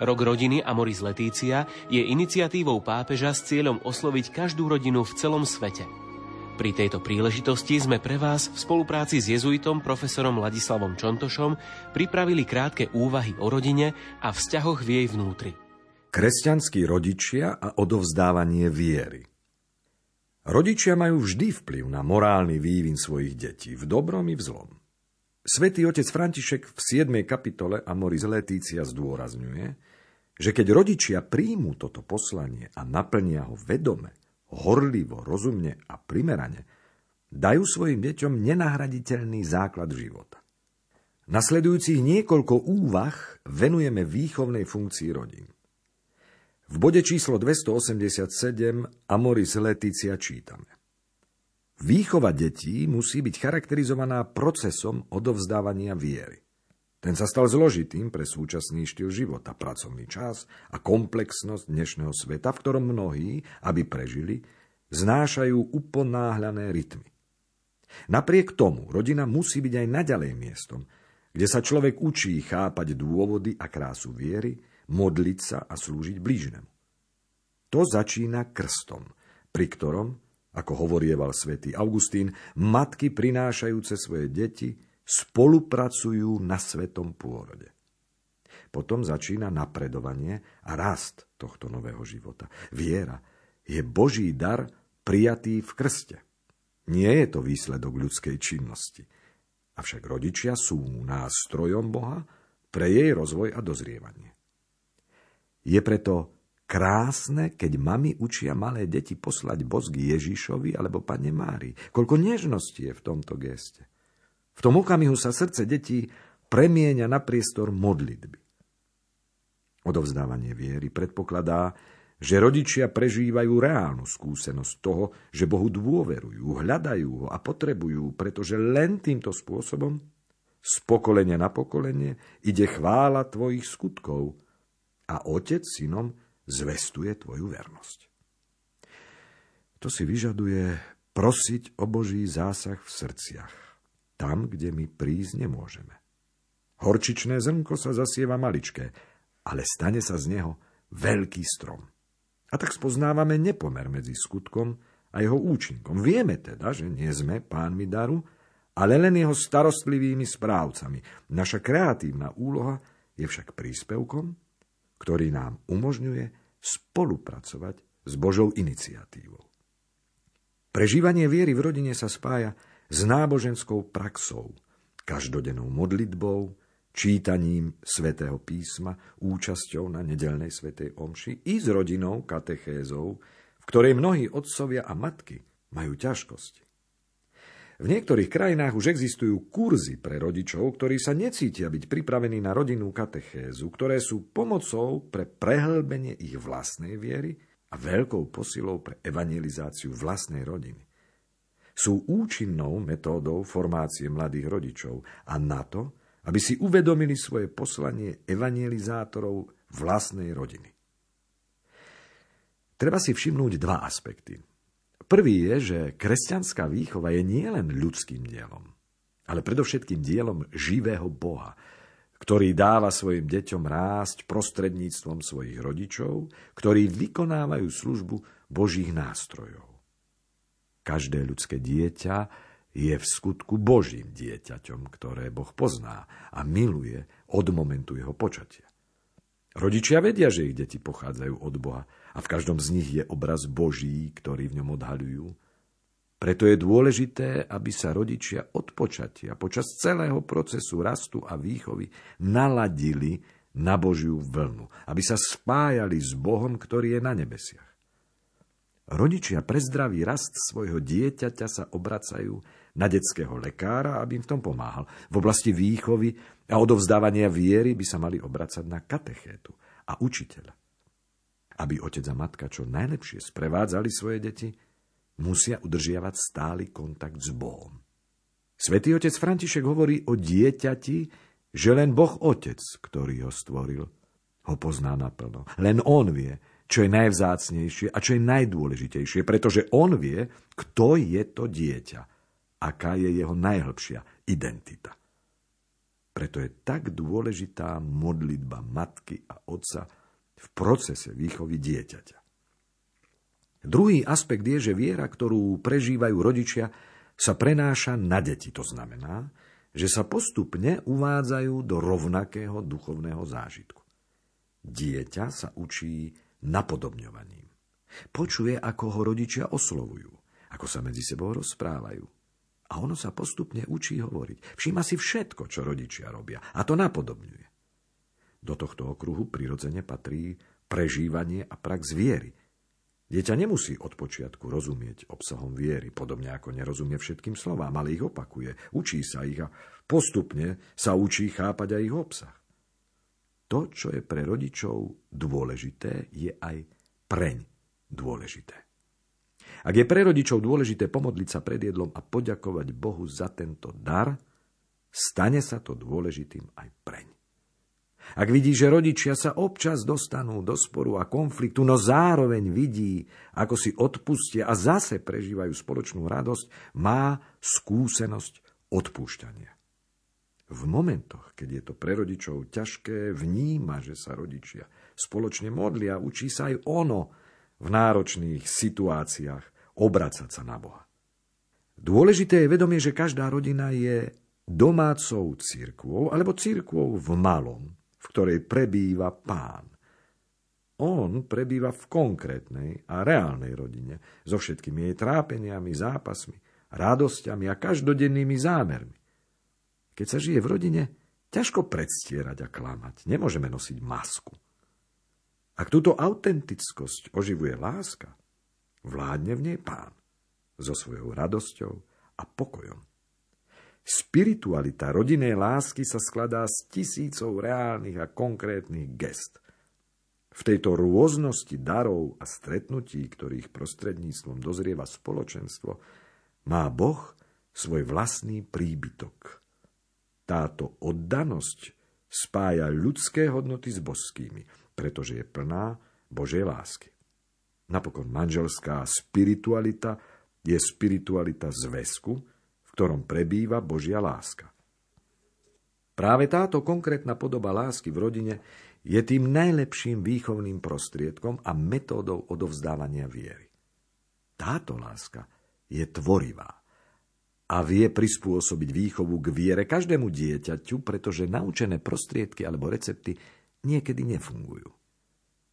Rok rodiny Amoris Letícia je iniciatívou pápeža s cieľom osloviť každú rodinu v celom svete. Pri tejto príležitosti sme pre vás v spolupráci s jezuitom profesorom Ladislavom Čontošom pripravili krátke úvahy o rodine a vzťahoch v jej vnútri. Kresťanskí rodičia a odovzdávanie viery. Rodičia majú vždy vplyv na morálny vývin svojich detí, v dobrom i v zlom. Svetý otec František v 7. kapitole Amoris Letícia zdôrazňuje, že keď rodičia príjmú toto poslanie a naplnia ho vedome, horlivo, rozumne a primerane, dajú svojim deťom nenahraditeľný základ života. Nasledujúcich niekoľko úvah venujeme výchovnej funkcii rodín. V bode číslo 287 Amoris Leticia čítame. Výchova detí musí byť charakterizovaná procesom odovzdávania viery. Ten sa stal zložitým pre súčasný štýl života, pracovný čas a komplexnosť dnešného sveta, v ktorom mnohí, aby prežili, znášajú uponáhľané rytmy. Napriek tomu rodina musí byť aj naďalej miestom, kde sa človek učí chápať dôvody a krásu viery, modliť sa a slúžiť blížnemu. To začína krstom, pri ktorom, ako hovorieval svätý Augustín, matky prinášajúce svoje deti spolupracujú na svetom pôrode. Potom začína napredovanie a rast tohto nového života. Viera je Boží dar prijatý v krste. Nie je to výsledok ľudskej činnosti. Avšak rodičia sú nástrojom Boha pre jej rozvoj a dozrievanie. Je preto krásne, keď mami učia malé deti poslať bosk Ježišovi alebo Pane Mári. Koľko nežnosti je v tomto geste. V tom okamihu sa srdce detí premieňa na priestor modlitby. Odovzdávanie viery predpokladá, že rodičia prežívajú reálnu skúsenosť toho, že Bohu dôverujú, hľadajú ho a potrebujú, pretože len týmto spôsobom z pokolenia na pokolenie ide chvála tvojich skutkov – a otec synom zvestuje tvoju vernosť. To si vyžaduje prosiť o Boží zásah v srdciach, tam, kde my prísť nemôžeme. Horčičné zrnko sa zasieva maličké, ale stane sa z neho veľký strom. A tak spoznávame nepomer medzi skutkom a jeho účinkom. Vieme teda, že nie sme pánmi daru, ale len jeho starostlivými správcami. Naša kreatívna úloha je však príspevkom, ktorý nám umožňuje spolupracovať s Božou iniciatívou. Prežívanie viery v rodine sa spája s náboženskou praxou, každodennou modlitbou, čítaním svätého písma, účasťou na nedelnej svätej omši i s rodinou katechézou, v ktorej mnohí otcovia a matky majú ťažkosti. V niektorých krajinách už existujú kurzy pre rodičov, ktorí sa necítia byť pripravení na rodinnú katechézu, ktoré sú pomocou pre prehlbenie ich vlastnej viery a veľkou posilou pre evangelizáciu vlastnej rodiny. Sú účinnou metódou formácie mladých rodičov a na to, aby si uvedomili svoje poslanie evangelizátorov vlastnej rodiny. Treba si všimnúť dva aspekty – Prvý je, že kresťanská výchova je nielen ľudským dielom, ale predovšetkým dielom živého Boha, ktorý dáva svojim deťom rásť prostredníctvom svojich rodičov, ktorí vykonávajú službu Božích nástrojov. Každé ľudské dieťa je v skutku Božím dieťaťom, ktoré Boh pozná a miluje od momentu jeho počatia. Rodičia vedia, že ich deti pochádzajú od Boha a v každom z nich je obraz Boží, ktorý v ňom odhaľujú. Preto je dôležité, aby sa rodičia od počatia počas celého procesu rastu a výchovy naladili na Božiu vlnu, aby sa spájali s Bohom, ktorý je na nebesiach. Rodičia pre zdravý rast svojho dieťaťa sa obracajú na detského lekára, aby im v tom pomáhal. V oblasti výchovy a odovzdávania viery by sa mali obracať na katechétu a učiteľa. Aby otec a matka čo najlepšie sprevádzali svoje deti, musia udržiavať stály kontakt s Bohom. Svetý otec František hovorí o dieťati, že len Boh Otec, ktorý ho stvoril, ho pozná naplno. Len on vie, čo je najvzácnejšie a čo je najdôležitejšie, pretože on vie, kto je to dieťa, aká je jeho najhlbšia identita. Preto je tak dôležitá modlitba matky a otca v procese výchovy dieťaťa. Druhý aspekt je, že viera, ktorú prežívajú rodičia, sa prenáša na deti. To znamená, že sa postupne uvádzajú do rovnakého duchovného zážitku. Dieťa sa učí napodobňovaním. Počuje, ako ho rodičia oslovujú, ako sa medzi sebou rozprávajú. A ono sa postupne učí hovoriť. Všíma si všetko, čo rodičia robia. A to napodobňuje. Do tohto okruhu prirodzene patrí prežívanie a prax viery. Dieťa nemusí od počiatku rozumieť obsahom viery, podobne ako nerozumie všetkým slovám, ale ich opakuje, učí sa ich a postupne sa učí chápať aj ich obsah. To, čo je pre rodičov dôležité, je aj preň dôležité. Ak je pre rodičov dôležité pomodliť sa pred jedlom a poďakovať Bohu za tento dar, stane sa to dôležitým aj preň. Ak vidí, že rodičia sa občas dostanú do sporu a konfliktu, no zároveň vidí, ako si odpustia a zase prežívajú spoločnú radosť, má skúsenosť odpúšťania. V momentoch, keď je to pre rodičov ťažké, vníma, že sa rodičia spoločne modlia, učí sa aj ono v náročných situáciách obracať sa na Boha. Dôležité je vedomie, že každá rodina je domácou církvou alebo církvou v malom, v ktorej prebýva pán. On prebýva v konkrétnej a reálnej rodine, so všetkými jej trápeniami, zápasmi, radosťami a každodennými zámermi. Keď sa žije v rodine, ťažko predstierať a klamať. Nemôžeme nosiť masku. Ak túto autentickosť oživuje láska, vládne v nej pán so svojou radosťou a pokojom. Spiritualita rodinej lásky sa skladá z tisícov reálnych a konkrétnych gest. V tejto rôznosti darov a stretnutí, ktorých prostredníctvom dozrieva spoločenstvo, má Boh svoj vlastný príbytok. Táto oddanosť spája ľudské hodnoty s božskými, pretože je plná Božej lásky. Napokon manželská spiritualita je spiritualita zväzku, ktorom prebýva Božia láska. Práve táto konkrétna podoba lásky v rodine je tým najlepším výchovným prostriedkom a metódou odovzdávania viery. Táto láska je tvorivá a vie prispôsobiť výchovu k viere každému dieťaťu, pretože naučené prostriedky alebo recepty niekedy nefungujú.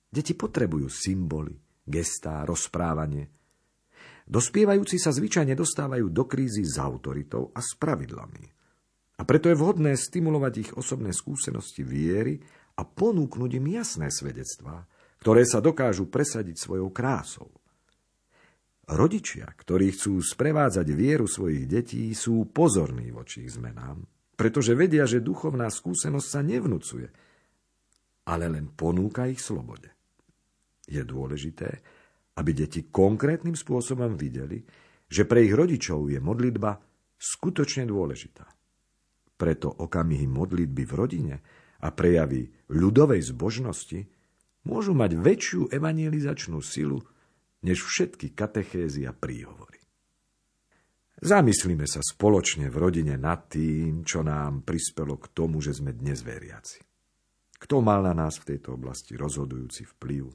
Deti potrebujú symboly, gestá, rozprávanie, Dospievajúci sa zvyčajne dostávajú do krízy s autoritou a s pravidlami. A preto je vhodné stimulovať ich osobné skúsenosti viery a ponúknuť im jasné svedectvá, ktoré sa dokážu presadiť svojou krásou. Rodičia, ktorí chcú sprevádzať vieru svojich detí, sú pozorní voči ich zmenám, pretože vedia, že duchovná skúsenosť sa nevnúcuje, ale len ponúka ich slobode. Je dôležité, aby deti konkrétnym spôsobom videli, že pre ich rodičov je modlitba skutočne dôležitá. Preto okamihy modlitby v rodine a prejavy ľudovej zbožnosti môžu mať väčšiu evangelizačnú silu než všetky katechézy a príhovory. Zamyslíme sa spoločne v rodine nad tým, čo nám prispelo k tomu, že sme dnes veriaci. Kto mal na nás v tejto oblasti rozhodujúci vplyv?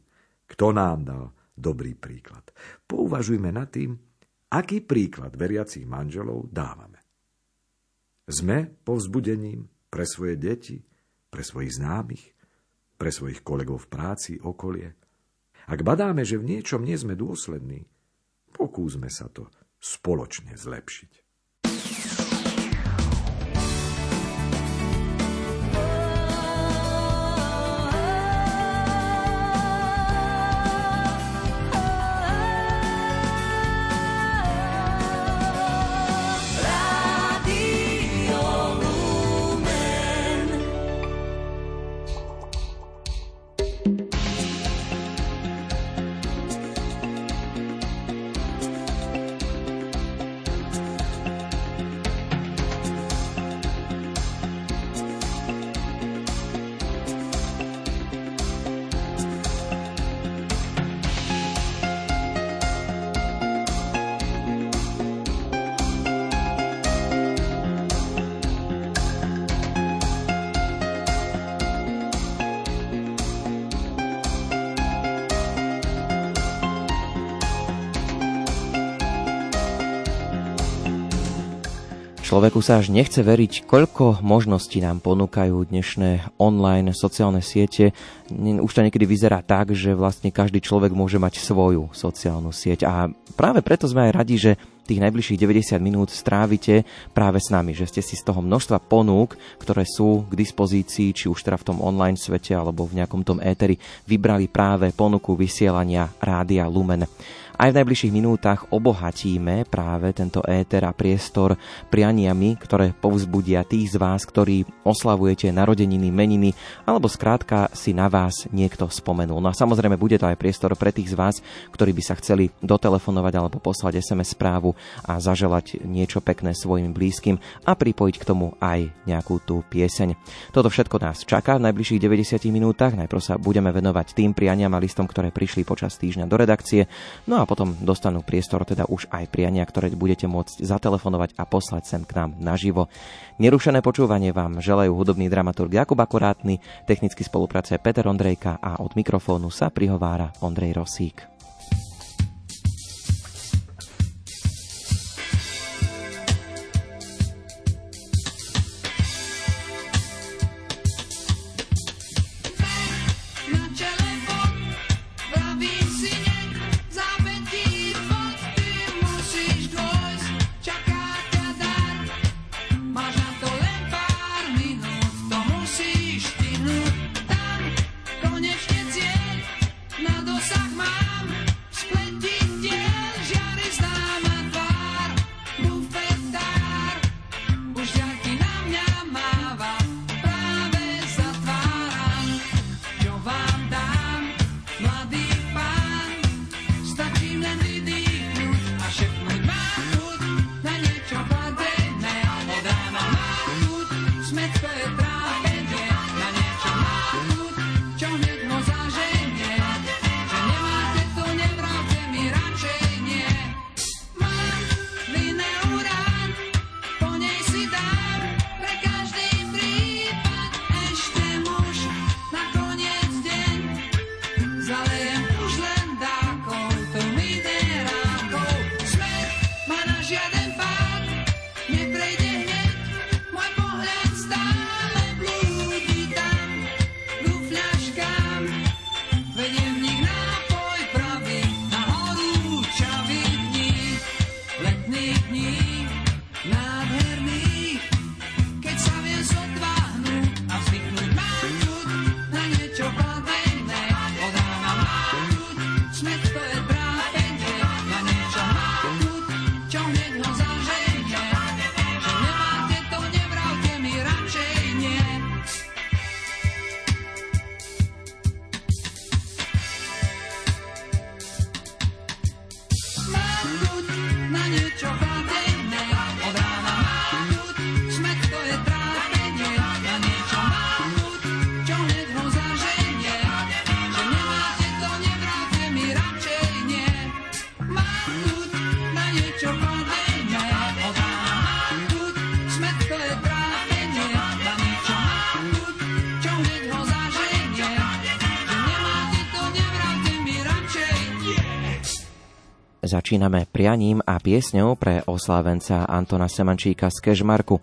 Kto nám dal dobrý príklad. Pouvažujme nad tým, aký príklad veriacich manželov dávame. Sme povzbudením pre svoje deti, pre svojich známych, pre svojich kolegov v práci, okolie. Ak badáme, že v niečom nie sme dôslední, pokúsme sa to spoločne zlepšiť. Človeku sa až nechce veriť, koľko možností nám ponúkajú dnešné online sociálne siete. Už to niekedy vyzerá tak, že vlastne každý človek môže mať svoju sociálnu sieť. A práve preto sme aj radi, že tých najbližších 90 minút strávite práve s nami, že ste si z toho množstva ponúk, ktoré sú k dispozícii, či už teda v tom online svete alebo v nejakom tom éteri, vybrali práve ponuku vysielania Rádia Lumen. Aj v najbližších minútach obohatíme práve tento éter a priestor prianiami, ktoré povzbudia tých z vás, ktorí oslavujete narodeniny, meniny, alebo skrátka si na vás niekto spomenul. No a samozrejme bude to aj priestor pre tých z vás, ktorí by sa chceli dotelefonovať alebo poslať SMS správu a zaželať niečo pekné svojim blízkym a pripojiť k tomu aj nejakú tú pieseň. Toto všetko nás čaká v najbližších 90 minútach. Najprv sa budeme venovať tým prianiam a listom, ktoré prišli počas týždňa do redakcie. No a potom dostanú priestor teda už aj priania, ktoré budete môcť zatelefonovať a poslať sem k nám naživo. Nerušené počúvanie vám želajú hudobný dramaturg Jakub Akurátny, technicky spolupracuje Peter Ondrejka a od mikrofónu sa prihovára Ondrej Rosík. Začíname prianím a piesňou pre oslávenca Antona Semančíka z Kežmarku.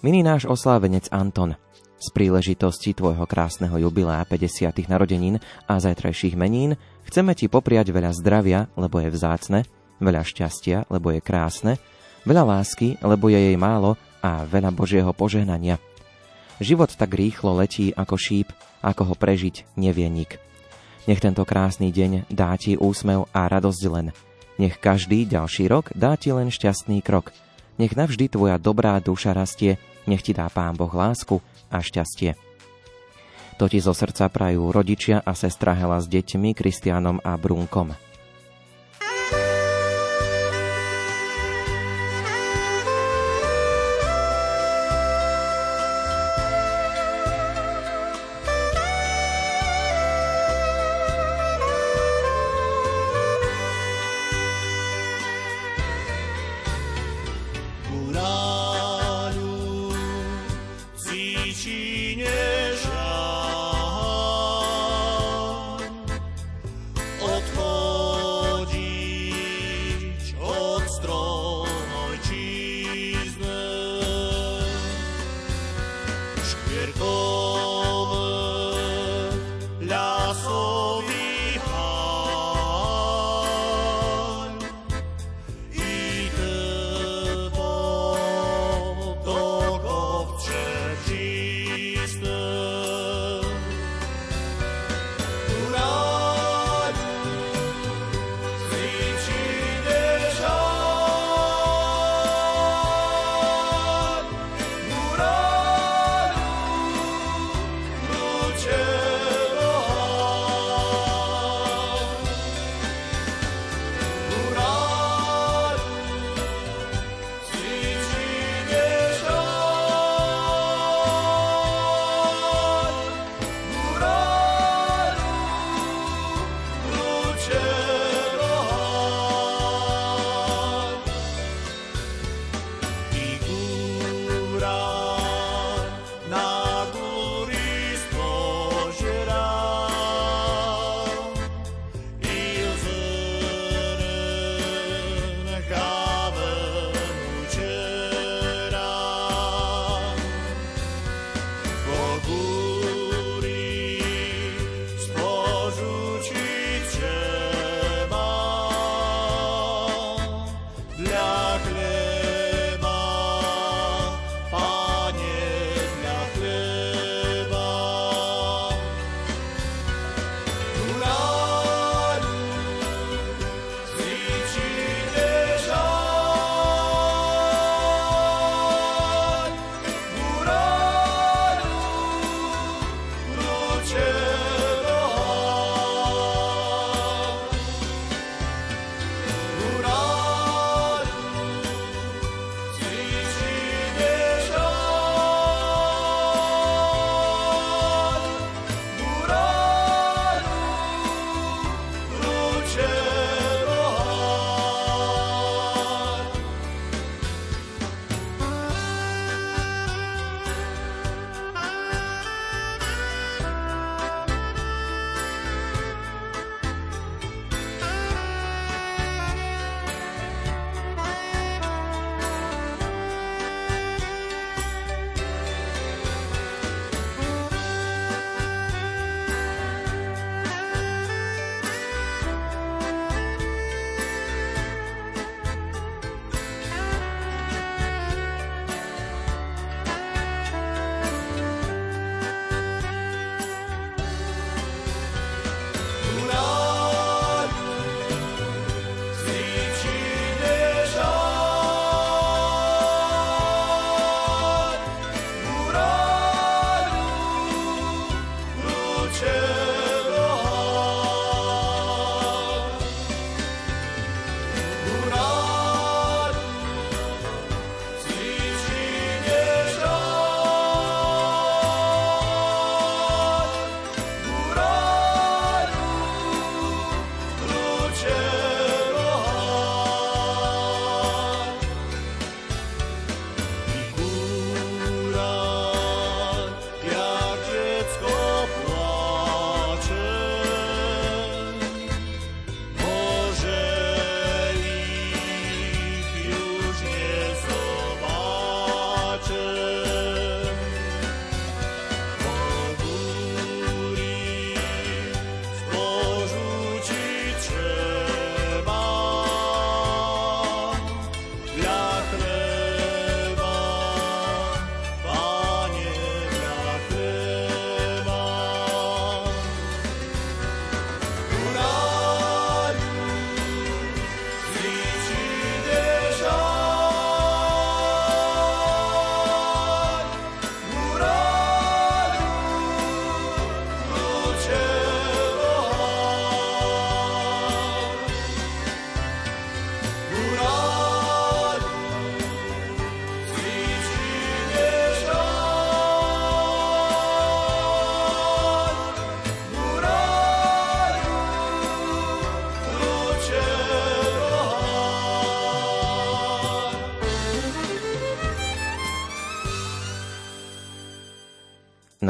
Milý náš oslávenec Anton, z príležitosti tvojho krásneho jubilea 50. narodenín a zajtrajších menín chceme ti popriať veľa zdravia, lebo je vzácne, veľa šťastia, lebo je krásne, veľa lásky, lebo je jej málo a veľa Božieho požehnania. Život tak rýchlo letí ako šíp, ako ho prežiť nevie nik. Nech tento krásny deň dá ti úsmev a radosť len – nech každý ďalší rok dá ti len šťastný krok. Nech navždy tvoja dobrá duša rastie, nech ti dá Pán Boh lásku a šťastie. To ti zo srdca prajú rodičia a sestra Hela s deťmi Kristianom a Brunkom. love.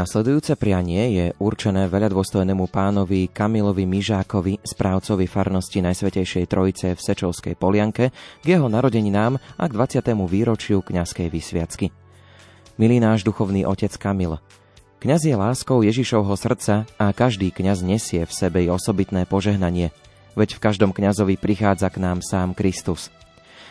Nasledujúce prianie je určené veľadôstojnému pánovi Kamilovi Mižákovi, správcovi farnosti Najsvetejšej Trojice v Sečovskej Polianke, k jeho narodeninám a k 20. výročiu kňazskej vysviacky. Milý náš duchovný otec Kamil, kňaz je láskou Ježišovho srdca a každý kňaz nesie v sebe i osobitné požehnanie, veď v každom kňazovi prichádza k nám sám Kristus.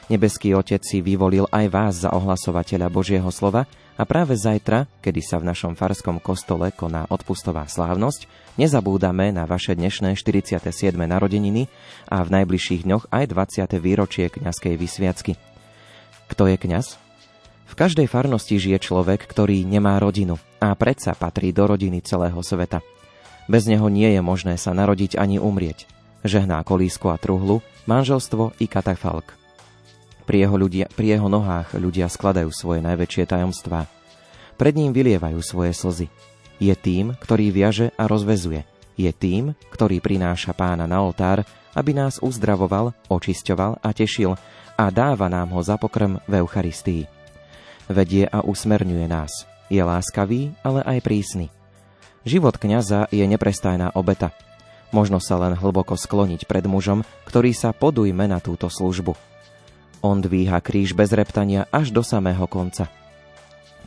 Nebeský Otec si vyvolil aj vás za ohlasovateľa Božieho slova a práve zajtra, kedy sa v našom farskom kostole koná odpustová slávnosť, nezabúdame na vaše dnešné 47. narodeniny a v najbližších dňoch aj 20. výročie kňazskej vysviacky. Kto je kňaz? V každej farnosti žije človek, ktorý nemá rodinu a predsa patrí do rodiny celého sveta. Bez neho nie je možné sa narodiť ani umrieť. Žehná kolísku a truhlu, manželstvo i katafalk – pri jeho, ľudia, pri jeho nohách ľudia skladajú svoje najväčšie tajomstvá. Pred ním vylievajú svoje slzy. Je tým, ktorý viaže a rozvezuje. Je tým, ktorý prináša pána na oltár, aby nás uzdravoval, očisťoval a tešil a dáva nám ho za pokrm v Eucharistii. Vedie a usmerňuje nás. Je láskavý, ale aj prísny. Život kňaza je neprestajná obeta. Možno sa len hlboko skloniť pred mužom, ktorý sa podujme na túto službu – on dvíha kríž bez reptania až do samého konca.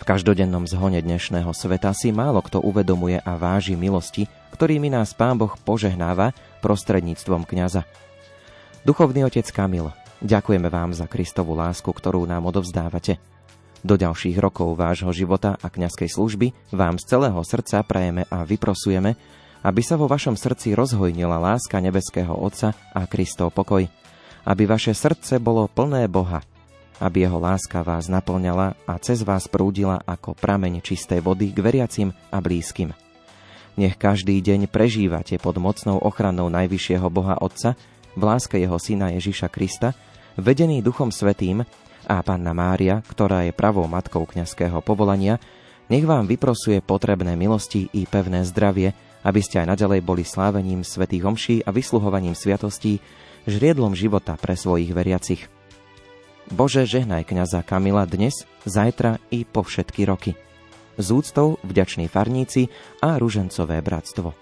V každodennom zhone dnešného sveta si málo kto uvedomuje a váži milosti, ktorými nás Pán Boh požehnáva prostredníctvom kňaza. Duchovný otec Kamil, ďakujeme vám za Kristovú lásku, ktorú nám odovzdávate. Do ďalších rokov vášho života a kňazskej služby vám z celého srdca prajeme a vyprosujeme, aby sa vo vašom srdci rozhojnila láska nebeského Otca a Kristov pokoj – aby vaše srdce bolo plné Boha, aby jeho láska vás naplňala a cez vás prúdila ako prameň čistej vody k veriacim a blízkym. Nech každý deň prežívate pod mocnou ochranou Najvyššieho Boha Otca v láske jeho Syna Ježiša Krista, vedený Duchom Svetým a Panna Mária, ktorá je pravou matkou kňazského povolania, nech vám vyprosuje potrebné milosti i pevné zdravie, aby ste aj naďalej boli slávením svätých homší a vysluhovaním sviatostí žriedlom života pre svojich veriacich. Bože, žehnaj kňaza Kamila dnes, zajtra i po všetky roky. Z úctou vďační farníci a ružencové bratstvo.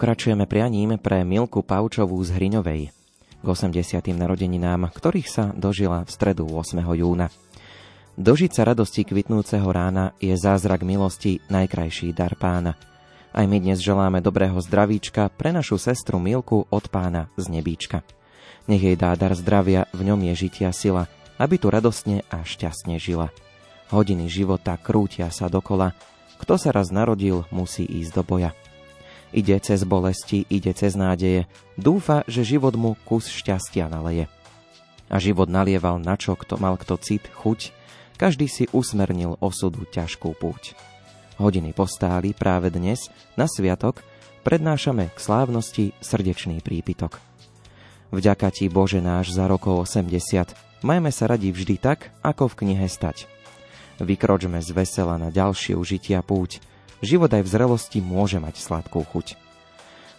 Pokračujeme prianím pre Milku Paučovú z Hriňovej k 80. narodeninám, ktorých sa dožila v stredu 8. júna. Dožiť sa radosti kvitnúceho rána je zázrak milosti najkrajší dar pána. Aj my dnes želáme dobrého zdravíčka pre našu sestru Milku od pána z nebíčka. Nech jej dá dar zdravia, v ňom je žitia sila, aby tu radostne a šťastne žila. Hodiny života krútia sa dokola, kto sa raz narodil, musí ísť do boja. Ide cez bolesti, ide cez nádeje, dúfa, že život mu kus šťastia naleje. A život nalieval na čo kto mal kto cit, chuť, každý si usmernil osudu ťažkú púť. Hodiny postáli práve dnes, na sviatok, prednášame k slávnosti srdečný prípitok. Vďaka ti Bože náš za rokov 80, majme sa radi vždy tak, ako v knihe stať. Vykročme z vesela na ďalšie užitia púť, život aj v zrelosti môže mať sladkú chuť.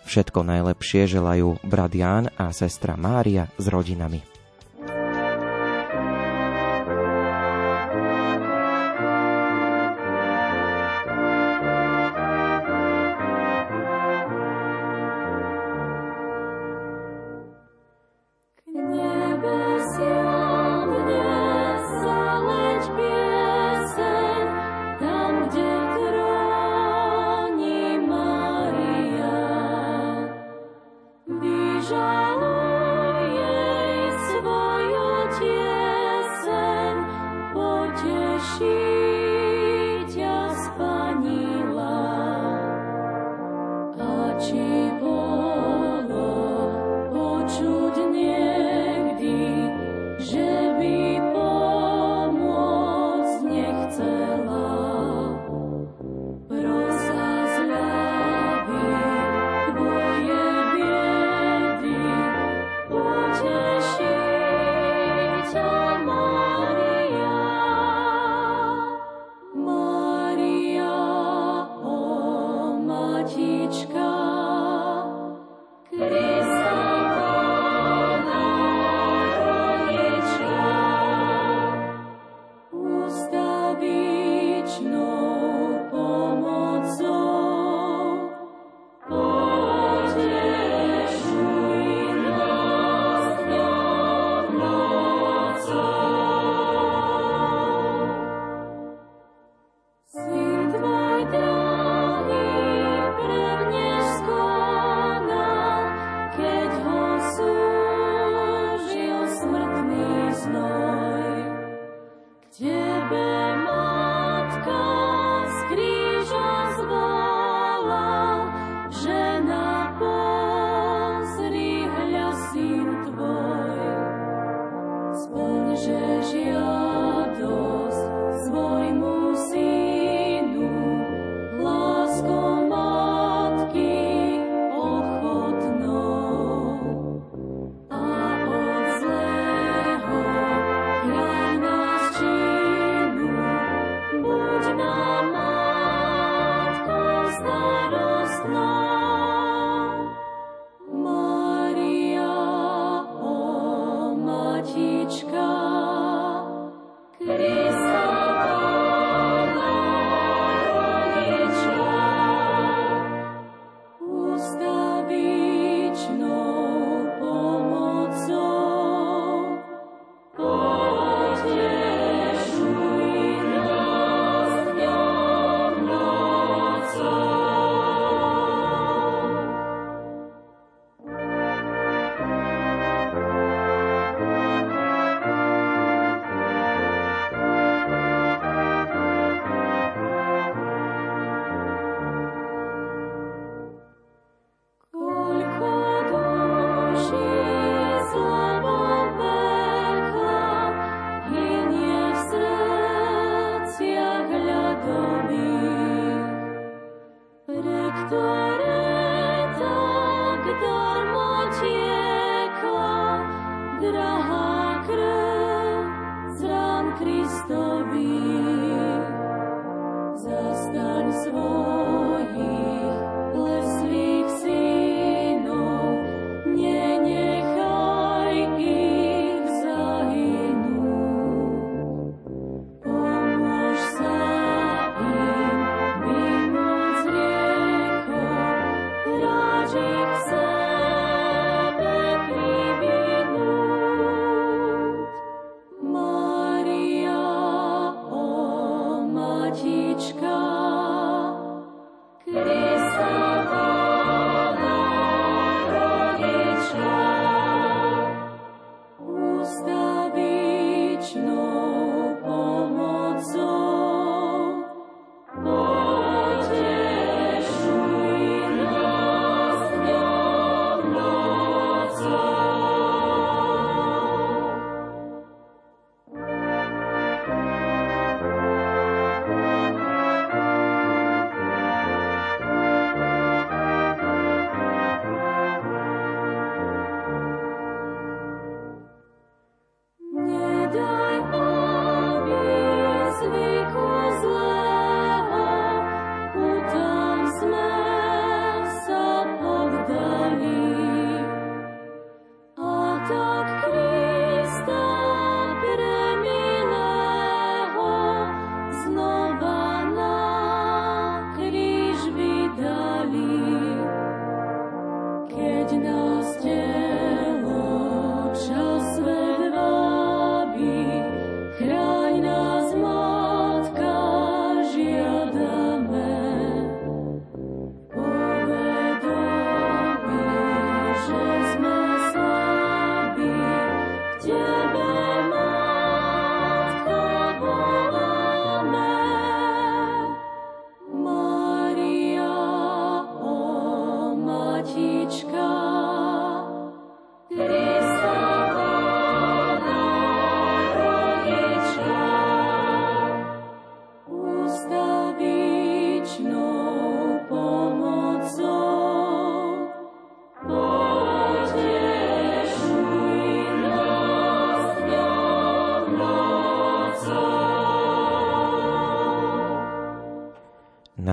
Všetko najlepšie želajú brat Ján a sestra Mária s rodinami.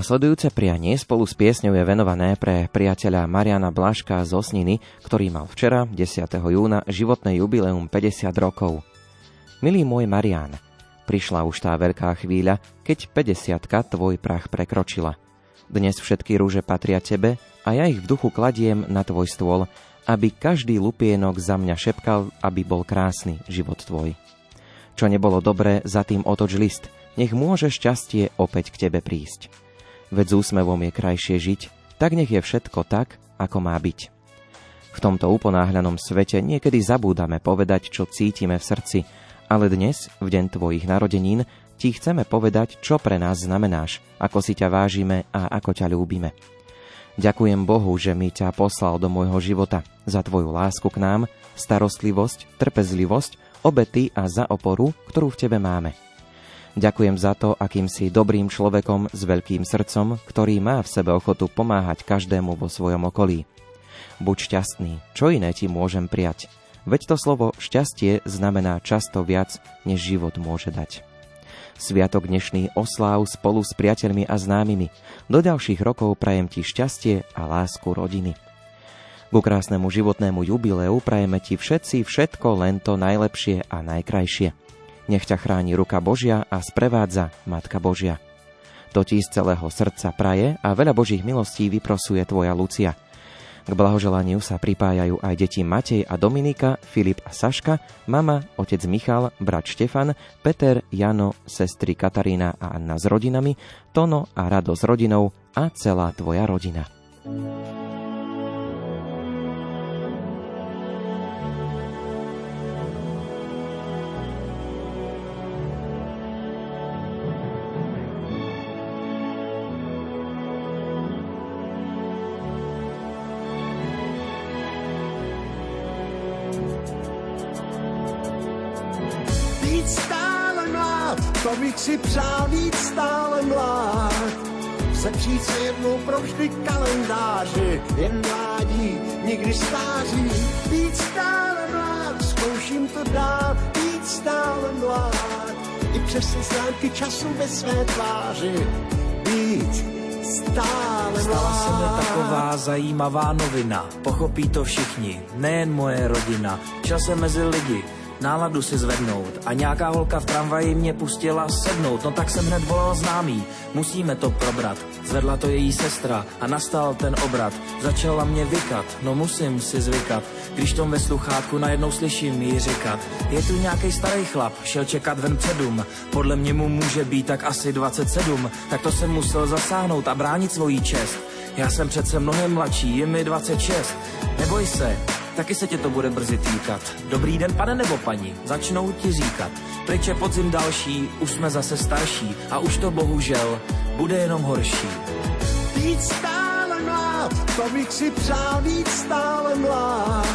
Nasledujúce prianie spolu s piesňou je venované pre priateľa Mariana Blaška z Osniny, ktorý mal včera, 10. júna, životné jubileum 50 rokov. Milý môj Marian, prišla už tá veľká chvíľa, keď 50 tvoj prach prekročila. Dnes všetky rúže patria tebe a ja ich v duchu kladiem na tvoj stôl, aby každý lupienok za mňa šepkal, aby bol krásny život tvoj. Čo nebolo dobré, za tým otoč list, nech môže šťastie opäť k tebe prísť veď s úsmevom je krajšie žiť, tak nech je všetko tak, ako má byť. V tomto uponáhľanom svete niekedy zabúdame povedať, čo cítime v srdci, ale dnes, v deň tvojich narodenín, ti chceme povedať, čo pre nás znamenáš, ako si ťa vážime a ako ťa ľúbime. Ďakujem Bohu, že mi ťa poslal do môjho života, za tvoju lásku k nám, starostlivosť, trpezlivosť, obety a za oporu, ktorú v tebe máme. Ďakujem za to, akým si dobrým človekom s veľkým srdcom, ktorý má v sebe ochotu pomáhať každému vo svojom okolí. Buď šťastný, čo iné ti môžem prijať. Veď to slovo šťastie znamená často viac, než život môže dať. Sviatok dnešný osláv spolu s priateľmi a známymi. Do ďalších rokov prajem ti šťastie a lásku rodiny. Ku krásnemu životnému jubileu prajeme ti všetci všetko len to najlepšie a najkrajšie. Nech ťa chráni ruka Božia a sprevádza Matka Božia. To ti z celého srdca praje a veľa Božích milostí vyprosuje tvoja Lucia. K blahoželaniu sa pripájajú aj deti Matej a Dominika, Filip a Saška, mama, otec Michal, brat Štefan, Peter, Jano, sestry Katarína a Anna s rodinami, Tono a Rado s rodinou a celá tvoja rodina. to bych si přál víc stále mlád. Sepřít se jednou vždy kalendáři, jen mládí, nikdy stáří. Víc stále mlád, zkouším to dál, víc stále mlád. I přes stránky času ve své tváři, být stále Stala se mi taková zajímavá novina, pochopí to všichni, nejen moje rodina. Časem mezi lidi, náladu si zvednout a nějaká holka v tramvaji mě pustila sednout, no tak jsem hned volal známý, musíme to probrat. Zvedla to její sestra a nastal ten obrat. Začala mě vykat, no musím si zvykat, když tom ve sluchátku najednou slyším jí říkat. Je tu nějaký starý chlap, šel čekat ven předum, podle mě mu může být tak asi 27, tak to jsem musel zasáhnout a bránit svoji čest. Já jsem přece mnohem mladší, je mi 26. Neboj se, taky se tě to bude brzy týkat. Dobrý den, pane nebo paní, začnou ti říkat. Pryč je podzim další, už jsme zase starší a už to bohužel bude jenom horší. Víc stále mlád, to bych si přál víc stále mlád.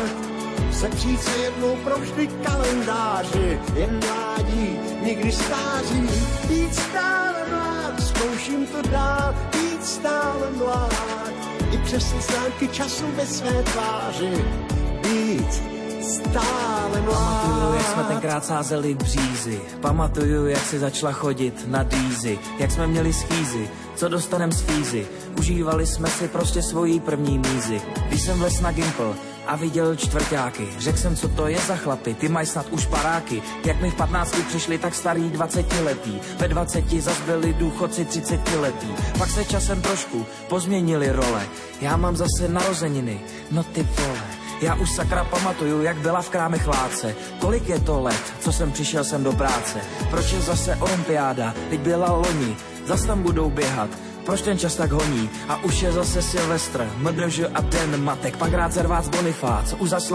Sepřít se jednou vždy kalendáři, jen mládí, nikdy stáří. Víc stále mlád, zkouším to dál, víc stále mlád. I přes stránky času ve své tváři, být stále mlád. Pamatuju, jak jsme tenkrát sázeli břízy. Pamatuju, jak si začala chodit na dýzy. Jak jsme měli schýzy, co dostanem z fízy. Užívali jsme si prostě svojí první mízy. Když jsem vles na Gimple, a viděl čtvrtáky. Řekl jsem, co to je za chlapy, ty mají snad už paráky. Jak mi v 15 přišli tak starý 20 letý, ve 20 zas byli důchodci 30 letý. Pak se časem trošku pozměnili role, já mám zase narozeniny, no ty vole. Já už sakra pamatuju, jak byla v kráme chláce. Kolik je to let, co jsem přišel sem do práce? Proč je zase olympiáda, teď byla loni, zas tam budou běhat. Proč ten čas tak honí? A už je zase Silvestr, MDŽ a ten matek, pak rád Zervác Bonifác, už zasl